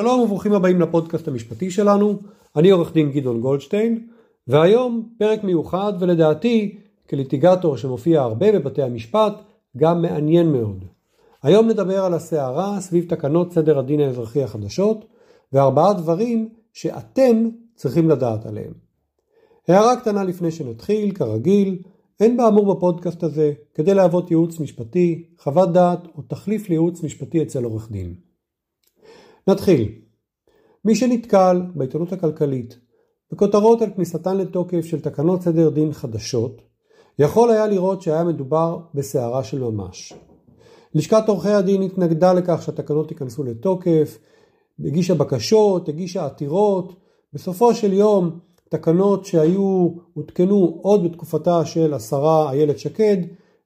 שלום וברוכים הבאים לפודקאסט המשפטי שלנו, אני עורך דין גדעון גולדשטיין, והיום פרק מיוחד ולדעתי כליטיגטור שמופיע הרבה בבתי המשפט, גם מעניין מאוד. היום נדבר על הסערה סביב תקנות סדר הדין האזרחי החדשות, וארבעה דברים שאתם צריכים לדעת עליהם. הערה קטנה לפני שנתחיל, כרגיל, אין באמור בפודקאסט הזה כדי להוות ייעוץ משפטי, חוות דעת או תחליף לייעוץ משפטי אצל עורך דין. נתחיל. מי שנתקל בעיתונות הכלכלית בכותרות על כניסתן לתוקף של תקנות סדר דין חדשות, יכול היה לראות שהיה מדובר בסערה של ממש. לשכת עורכי הדין התנגדה לכך שהתקנות ייכנסו לתוקף, הגישה בקשות, הגישה עתירות, בסופו של יום תקנות שהיו, הותקנו עוד בתקופתה של השרה איילת שקד,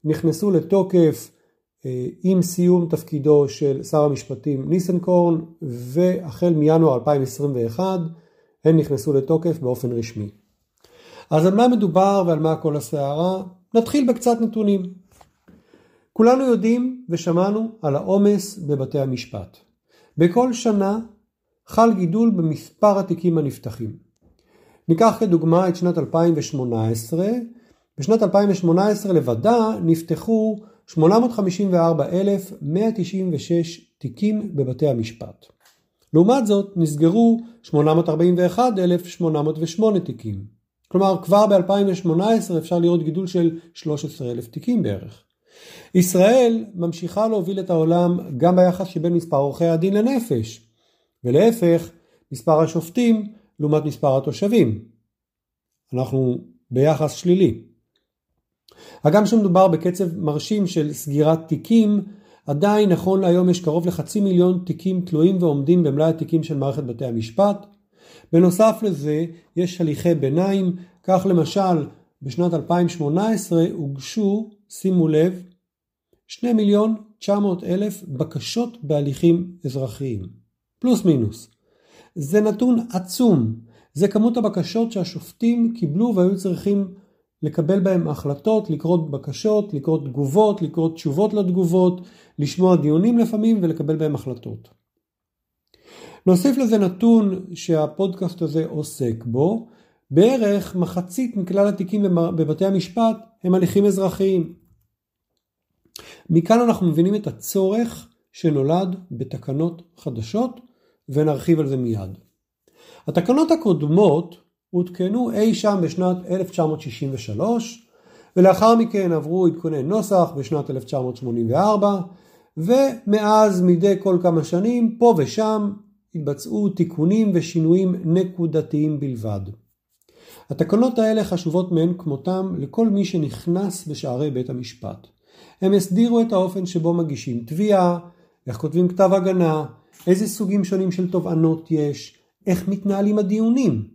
נכנסו לתוקף עם סיום תפקידו של שר המשפטים ניסנקורן, והחל מינואר 2021 הן נכנסו לתוקף באופן רשמי. אז על מה מדובר ועל מה כל הסערה? נתחיל בקצת נתונים. כולנו יודעים ושמענו על העומס בבתי המשפט. בכל שנה חל גידול במספר התיקים הנפתחים. ניקח כדוגמה את שנת 2018. בשנת 2018 לבדה נפתחו 854,196 תיקים בבתי המשפט. לעומת זאת נסגרו 841,808 תיקים. כלומר כבר ב-2018 אפשר לראות גידול של 13,000 תיקים בערך. ישראל ממשיכה להוביל את העולם גם ביחס שבין מספר עורכי הדין לנפש, ולהפך מספר השופטים לעומת מספר התושבים. אנחנו ביחס שלילי. הגם שמדובר בקצב מרשים של סגירת תיקים, עדיין נכון להיום יש קרוב לחצי מיליון תיקים תלויים ועומדים במלאי התיקים של מערכת בתי המשפט. בנוסף לזה יש הליכי ביניים, כך למשל בשנת 2018 הוגשו, שימו לב, 2 מיליון 900 אלף בקשות בהליכים אזרחיים, פלוס מינוס. זה נתון עצום, זה כמות הבקשות שהשופטים קיבלו והיו צריכים לקבל בהם החלטות, לקרוא בקשות, לקרוא תגובות, לקרוא תשובות לתגובות, לשמוע דיונים לפעמים ולקבל בהם החלטות. נוסיף לזה נתון שהפודקאסט הזה עוסק בו, בערך מחצית מכלל התיקים בבתי המשפט הם הליכים אזרחיים. מכאן אנחנו מבינים את הצורך שנולד בתקנות חדשות ונרחיב על זה מיד. התקנות הקודמות הותקנו אי שם בשנת 1963 ולאחר מכן עברו עדכוני נוסח בשנת 1984 ומאז מדי כל כמה שנים פה ושם התבצעו תיקונים ושינויים נקודתיים בלבד. התקנות האלה חשובות מאין כמותם לכל מי שנכנס בשערי בית המשפט. הם הסדירו את האופן שבו מגישים תביעה, איך כותבים כתב הגנה, איזה סוגים שונים של תובענות יש, איך מתנהלים הדיונים,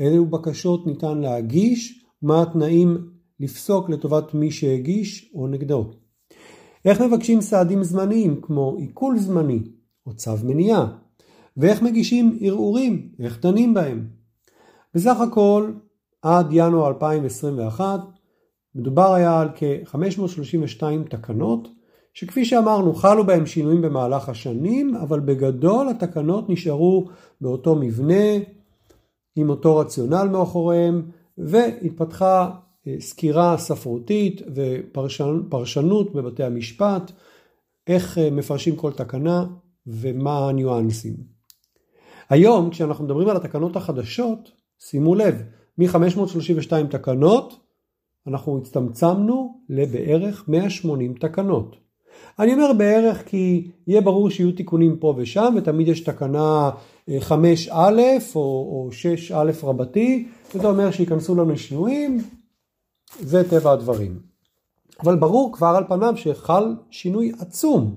אילו בקשות ניתן להגיש, מה התנאים לפסוק לטובת מי שהגיש או נגדו. איך מבקשים סעדים זמניים כמו עיכול זמני או צו מניעה, ואיך מגישים ערעורים, איך דנים בהם. בסך הכל עד ינואר 2021 מדובר היה על כ-532 תקנות שכפי שאמרנו חלו בהם שינויים במהלך השנים אבל בגדול התקנות נשארו באותו מבנה עם אותו רציונל מאחוריהם והתפתחה אה, סקירה ספרותית ופרשנות בבתי המשפט איך אה, מפרשים כל תקנה ומה הניואנסים. היום כשאנחנו מדברים על התקנות החדשות שימו לב מ-532 תקנות אנחנו הצטמצמנו לבערך 180 תקנות. אני אומר בערך כי יהיה ברור שיהיו תיקונים פה ושם ותמיד יש תקנה 5א אה, או, או 6א רבתי, זה אומר שייכנסו לנו שינויים, זה טבע הדברים. אבל ברור כבר על פניו שחל שינוי עצום.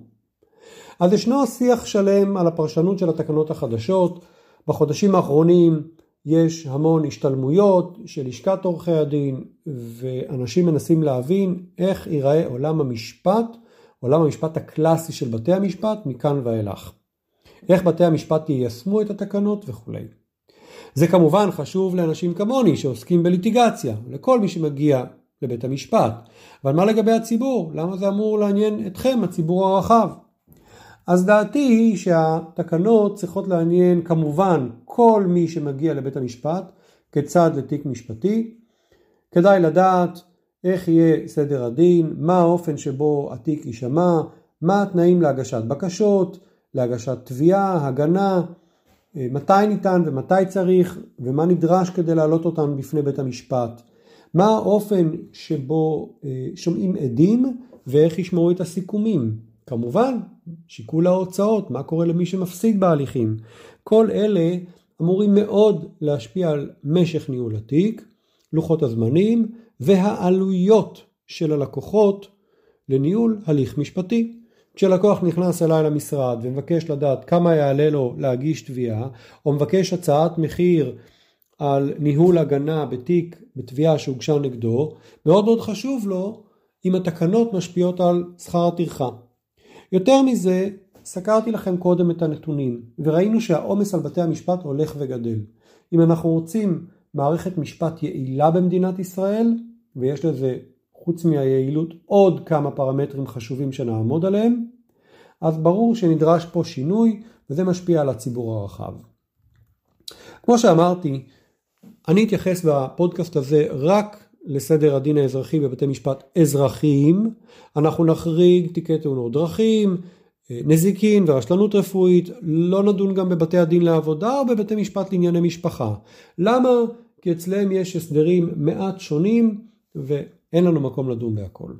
אז ישנו שיח שלם על הפרשנות של התקנות החדשות. בחודשים האחרונים יש המון השתלמויות של לשכת עורכי הדין ואנשים מנסים להבין איך ייראה עולם המשפט, עולם המשפט הקלאסי של בתי המשפט מכאן ואילך. איך בתי המשפט יישמו את התקנות וכולי. זה כמובן חשוב לאנשים כמוני שעוסקים בליטיגציה, לכל מי שמגיע לבית המשפט. אבל מה לגבי הציבור? למה זה אמור לעניין אתכם, הציבור הרחב? אז דעתי היא שהתקנות צריכות לעניין כמובן כל מי שמגיע לבית המשפט כצד לתיק משפטי. כדאי לדעת איך יהיה סדר הדין, מה האופן שבו התיק יישמע, מה התנאים להגשת בקשות, להגשת תביעה, הגנה, אה, מתי ניתן ומתי צריך ומה נדרש כדי להעלות אותם בפני בית המשפט, מה האופן שבו אה, שומעים עדים ואיך ישמעו את הסיכומים. כמובן, שיקול ההוצאות, מה קורה למי שמפסיד בהליכים. כל אלה אמורים מאוד להשפיע על משך ניהול התיק, לוחות הזמנים והעלויות של הלקוחות לניהול הליך משפטי. כשלקוח נכנס אליי למשרד ומבקש לדעת כמה יעלה לו להגיש תביעה, או מבקש הצעת מחיר על ניהול הגנה בתיק, בתביעה שהוגשה נגדו, מאוד מאוד חשוב לו אם התקנות משפיעות על שכר הטרחה. יותר מזה, סקרתי לכם קודם את הנתונים, וראינו שהעומס על בתי המשפט הולך וגדל. אם אנחנו רוצים מערכת משפט יעילה במדינת ישראל, ויש לזה חוץ מהיעילות עוד כמה פרמטרים חשובים שנעמוד עליהם, אז ברור שנדרש פה שינוי וזה משפיע על הציבור הרחב. כמו שאמרתי, אני אתייחס בפודקאסט הזה רק לסדר הדין האזרחי בבתי משפט אזרחיים, אנחנו נחריג תיקי תאונות דרכים, נזיקין ורשלנות רפואית, לא נדון גם בבתי הדין לעבודה או בבתי משפט לענייני משפחה. למה? כי אצלם יש הסדרים מעט שונים ואין לנו מקום לדון בהכל.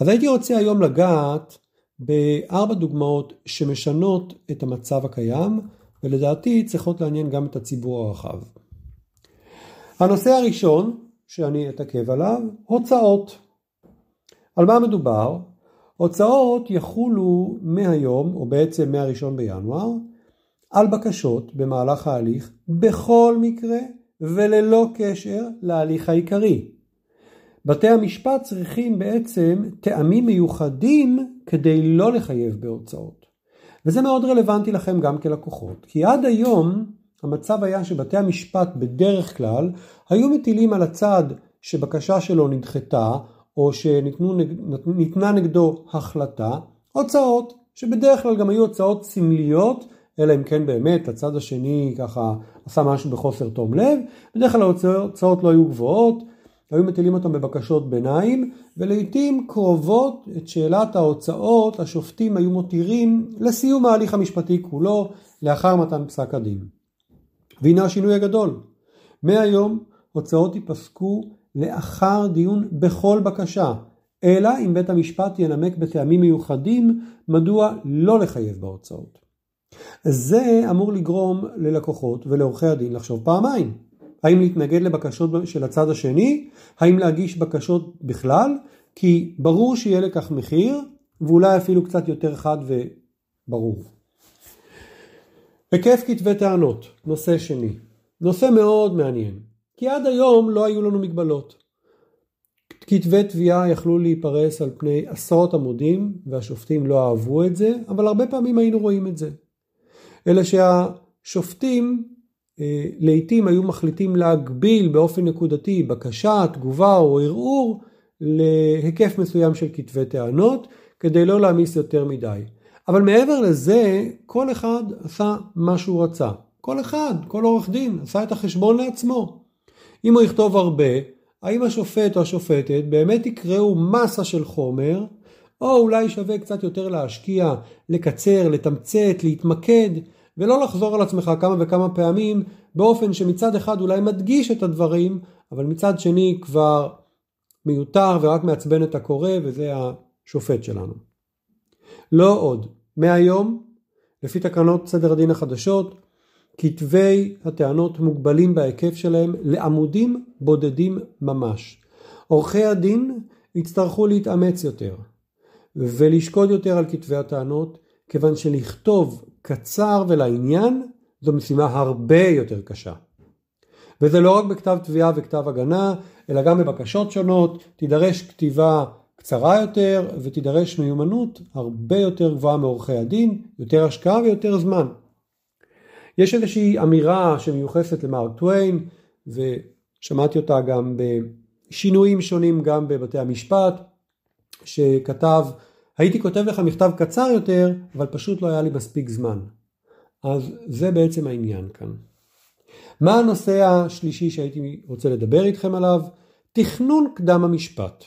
אז הייתי רוצה היום לגעת בארבע דוגמאות שמשנות את המצב הקיים ולדעתי צריכות לעניין גם את הציבור הרחב. הנושא הראשון שאני אתעכב עליו, הוצאות. על מה מדובר? הוצאות יחולו מהיום, או בעצם מהראשון בינואר, על בקשות במהלך ההליך, בכל מקרה וללא קשר להליך העיקרי. בתי המשפט צריכים בעצם טעמים מיוחדים כדי לא לחייב בהוצאות. וזה מאוד רלוונטי לכם גם כלקוחות, כי עד היום המצב היה שבתי המשפט בדרך כלל היו מטילים על הצד שבקשה שלו נדחתה או שניתנה נגדו החלטה, הוצאות שבדרך כלל גם היו הוצאות סמליות, אלא אם כן באמת הצד השני ככה עשה משהו בחוסר תום לב, בדרך כלל ההוצאות לא היו גבוהות, היו מטילים אותם בבקשות ביניים, ולעיתים קרובות את שאלת ההוצאות השופטים היו מותירים לסיום ההליך המשפטי כולו, לאחר מתן פסק הדין. והנה השינוי הגדול. מהיום הוצאות ייפסקו לאחר דיון בכל בקשה, אלא אם בית המשפט ינמק בטעמים מיוחדים מדוע לא לחייב בהוצאות. זה אמור לגרום ללקוחות ולעורכי הדין לחשוב פעמיים. האם להתנגד לבקשות של הצד השני? האם להגיש בקשות בכלל? כי ברור שיהיה לכך מחיר, ואולי אפילו קצת יותר חד וברור. היקף כתבי טענות, נושא שני. נושא מאוד מעניין, כי עד היום לא היו לנו מגבלות. כתבי תביעה יכלו להיפרס על פני עשרות עמודים, והשופטים לא אהבו את זה, אבל הרבה פעמים היינו רואים את זה. אלא שהשופטים אה, לעיתים היו מחליטים להגביל באופן נקודתי בקשה, תגובה או ערעור להיקף מסוים של כתבי טענות, כדי לא להעמיס יותר מדי. אבל מעבר לזה, כל אחד עשה מה שהוא רצה. כל אחד, כל עורך דין, עשה את החשבון לעצמו. אם הוא יכתוב הרבה, האם השופט או השופטת באמת יקראו מסה של חומר, או אולי שווה קצת יותר להשקיע, לקצר, לתמצת, להתמקד, ולא לחזור על עצמך כמה וכמה פעמים, באופן שמצד אחד אולי מדגיש את הדברים, אבל מצד שני כבר מיותר ורק מעצבן את הקורא, וזה השופט שלנו. לא עוד. מהיום, לפי תקנות סדר הדין החדשות, כתבי הטענות מוגבלים בהיקף שלהם לעמודים בודדים ממש. עורכי הדין יצטרכו להתאמץ יותר ולשקוד יותר על כתבי הטענות, כיוון שלכתוב קצר ולעניין זו משימה הרבה יותר קשה. וזה לא רק בכתב תביעה וכתב הגנה, אלא גם בבקשות שונות, תידרש כתיבה קצרה יותר ותידרש מיומנות הרבה יותר גבוהה מעורכי הדין, יותר השקעה ויותר זמן. יש איזושהי אמירה שמיוחסת למרק טוויין ושמעתי אותה גם בשינויים שונים גם בבתי המשפט שכתב הייתי כותב לך מכתב קצר יותר, אבל פשוט לא היה לי מספיק זמן. אז זה בעצם העניין כאן. מה הנושא השלישי שהייתי רוצה לדבר איתכם עליו? תכנון קדם המשפט.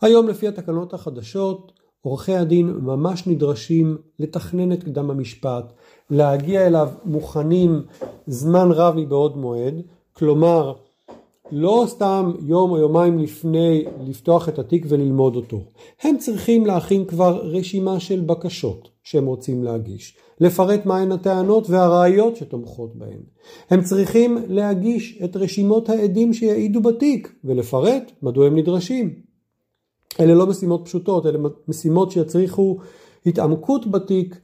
היום לפי התקנות החדשות, עורכי הדין ממש נדרשים לתכנן את קדם המשפט, להגיע אליו מוכנים זמן רב מבעוד מועד, כלומר לא סתם יום או יומיים לפני לפתוח את התיק וללמוד אותו. הם צריכים להכין כבר רשימה של בקשות שהם רוצים להגיש, לפרט מהן הטענות והראיות שתומכות בהן. הם צריכים להגיש את רשימות העדים שיעידו בתיק ולפרט מדוע הם נדרשים. אלה לא משימות פשוטות, אלה משימות שיצריכו התעמקות בתיק,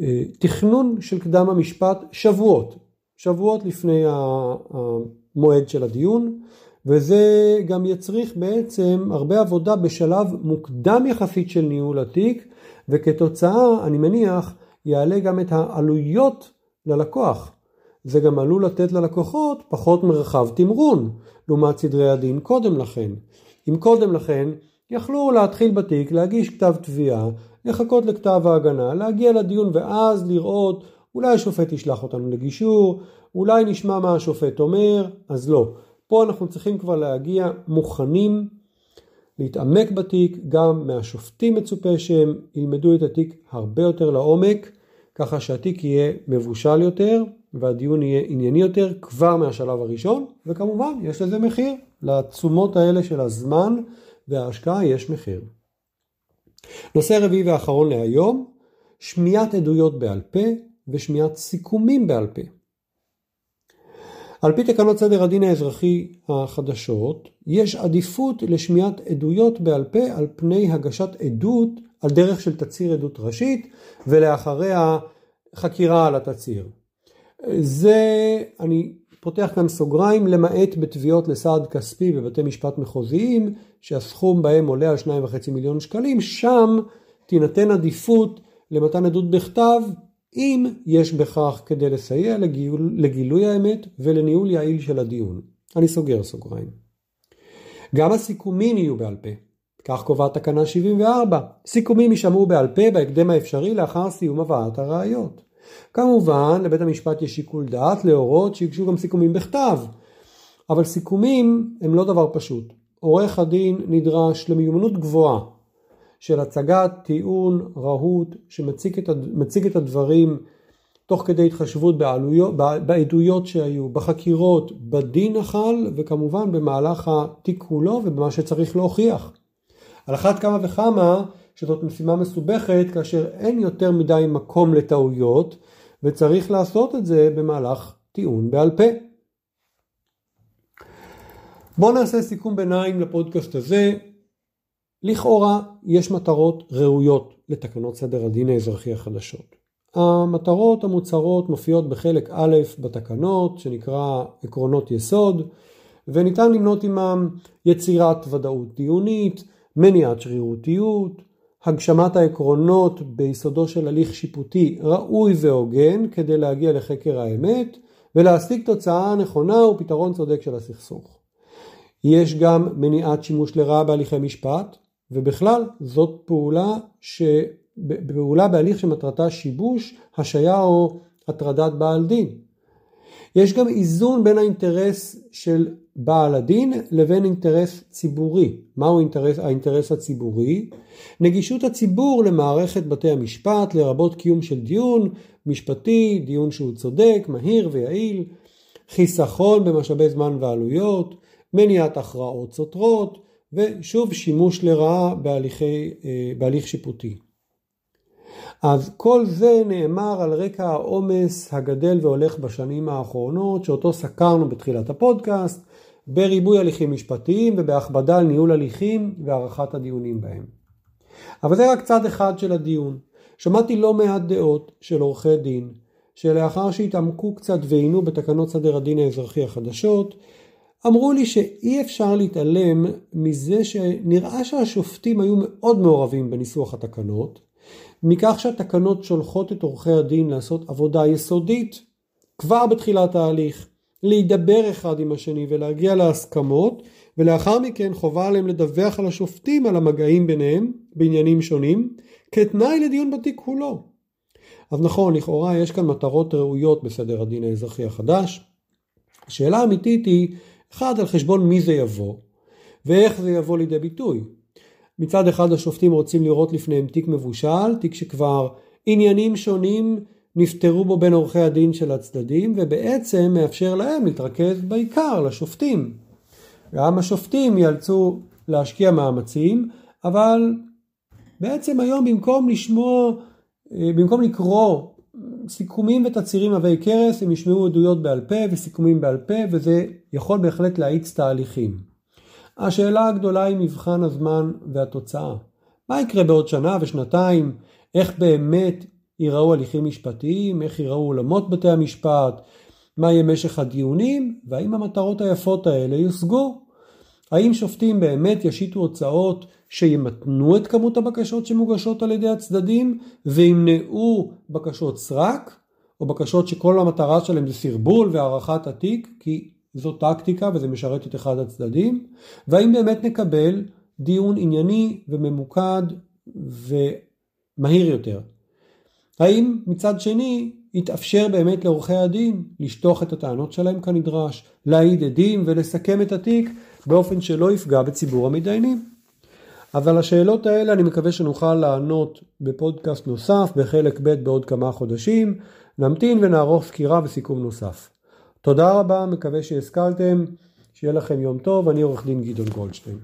אה, תכנון של קדם המשפט שבועות, שבועות לפני המועד של הדיון, וזה גם יצריך בעצם הרבה עבודה בשלב מוקדם יחסית של ניהול התיק, וכתוצאה, אני מניח, יעלה גם את העלויות ללקוח. זה גם עלול לתת ללקוחות פחות מרחב תמרון, לעומת סדרי הדין קודם לכן. אם קודם לכן יכלו להתחיל בתיק, להגיש כתב תביעה, לחכות לכתב ההגנה, להגיע לדיון ואז לראות אולי השופט ישלח אותנו לגישור, אולי נשמע מה השופט אומר, אז לא. פה אנחנו צריכים כבר להגיע מוכנים להתעמק בתיק, גם מהשופטים מצופה שהם ילמדו את התיק הרבה יותר לעומק, ככה שהתיק יהיה מבושל יותר והדיון יהיה ענייני יותר כבר מהשלב הראשון, וכמובן יש לזה מחיר, לתשומות האלה של הזמן וההשקעה יש מחיר. נושא רביעי ואחרון להיום, שמיעת עדויות בעל פה ושמיעת סיכומים בעל פה. על פי תקנות סדר הדין האזרחי החדשות, יש עדיפות לשמיעת עדויות בעל פה על פני הגשת עדות על דרך של תצהיר עדות ראשית ולאחריה חקירה על התצהיר. זה, אני פותח כאן סוגריים, למעט בתביעות לסעד כספי בבתי משפט מחוזיים, שהסכום בהם עולה על 2.5 מיליון שקלים, שם תינתן עדיפות למתן עדות בכתב אם יש בכך כדי לסייע לגיל, לגילוי האמת ולניהול יעיל של הדיון. אני סוגר סוגריים. גם הסיכומים יהיו בעל פה. כך קובעת תקנה 74. סיכומים יישמעו בעל פה בהקדם האפשרי לאחר סיום הבאת הראיות. כמובן, לבית המשפט יש שיקול דעת להורות שיגשו גם סיכומים בכתב. אבל סיכומים הם לא דבר פשוט. עורך הדין נדרש למיומנות גבוהה של הצגת טיעון רהוט שמציג את, הדברים תוך כדי התחשבות בעלויות, בעדויות שהיו, בחקירות, בדין החל וכמובן במהלך התיק כולו ובמה שצריך להוכיח. על אחת כמה וכמה שזאת משימה מסובכת כאשר אין יותר מדי מקום לטעויות וצריך לעשות את זה במהלך טיעון בעל פה. בואו נעשה סיכום ביניים לפודקאסט הזה. לכאורה יש מטרות ראויות לתקנות סדר הדין האזרחי החדשות. המטרות המוצהרות מופיעות בחלק א' בתקנות שנקרא עקרונות יסוד וניתן למנות עמם יצירת ודאות דיונית, מניעת שרירותיות, הגשמת העקרונות ביסודו של הליך שיפוטי ראוי והוגן כדי להגיע לחקר האמת ולהשיג תוצאה נכונה ופתרון צודק של הסכסוך. יש גם מניעת שימוש לרעה בהליכי משפט ובכלל זאת פעולה, ש... פעולה בהליך שמטרתה שיבוש, השעיה או הטרדת בעל דין. יש גם איזון בין האינטרס של בעל הדין לבין אינטרס ציבורי. מהו אינטרס, האינטרס הציבורי? נגישות הציבור למערכת בתי המשפט לרבות קיום של דיון משפטי, דיון שהוא צודק, מהיר ויעיל, חיסכון במשאבי זמן ועלויות, מניעת הכרעות סותרות ושוב שימוש לרעה בהליכי, אה, בהליך שיפוטי. אז כל זה נאמר על רקע העומס הגדל והולך בשנים האחרונות שאותו סקרנו בתחילת הפודקאסט בריבוי הליכים משפטיים ובהכבדה על ניהול הליכים והערכת הדיונים בהם. אבל זה רק צד אחד של הדיון. שמעתי לא מעט דעות של עורכי דין שלאחר שהתעמקו קצת ועיינו בתקנות סדר הדין האזרחי החדשות אמרו לי שאי אפשר להתעלם מזה שנראה שהשופטים היו מאוד מעורבים בניסוח התקנות מכך שהתקנות שולחות את עורכי הדין לעשות עבודה יסודית כבר בתחילת ההליך, להידבר אחד עם השני ולהגיע להסכמות, ולאחר מכן חובה עליהם לדווח על השופטים על המגעים ביניהם בעניינים שונים, כתנאי לדיון בתיק כולו. אז נכון, לכאורה יש כאן מטרות ראויות בסדר הדין האזרחי החדש. השאלה האמיתית היא, אחד, על חשבון מי זה יבוא, ואיך זה יבוא לידי ביטוי. מצד אחד השופטים רוצים לראות לפניהם תיק מבושל, תיק שכבר עניינים שונים נפתרו בו בין עורכי הדין של הצדדים, ובעצם מאפשר להם להתרכז בעיקר, לשופטים. גם השופטים ייאלצו להשקיע מאמצים, אבל בעצם היום במקום לשמוע, אה, במקום לקרוא סיכומים ותצהירים עבי כרס, הם ישמעו עדויות בעל פה וסיכומים בעל פה, וזה יכול בהחלט להאיץ תהליכים. השאלה הגדולה היא מבחן הזמן והתוצאה. מה יקרה בעוד שנה ושנתיים? איך באמת ייראו הליכים משפטיים? איך ייראו עולמות בתי המשפט? מה יהיה משך הדיונים? והאם המטרות היפות האלה יושגו? האם שופטים באמת ישיתו הוצאות שימתנו את כמות הבקשות שמוגשות על ידי הצדדים וימנעו בקשות סרק או בקשות שכל המטרה שלהם זה סרבול והארכת התיק כי זו טקטיקה וזה משרת את אחד הצדדים והאם באמת נקבל דיון ענייני וממוקד ומהיר יותר. האם מצד שני יתאפשר באמת לעורכי הדין לשטוח את הטענות שלהם כנדרש, להעיד עדים ולסכם את התיק באופן שלא יפגע בציבור המתדיינים. אבל השאלות האלה אני מקווה שנוכל לענות בפודקאסט נוסף בחלק ב' בעוד כמה חודשים. נמתין ונערוך סקירה וסיכום נוסף. תודה רבה, מקווה שהשכלתם, שיהיה לכם יום טוב, אני עורך דין גדעון גולדשטיין.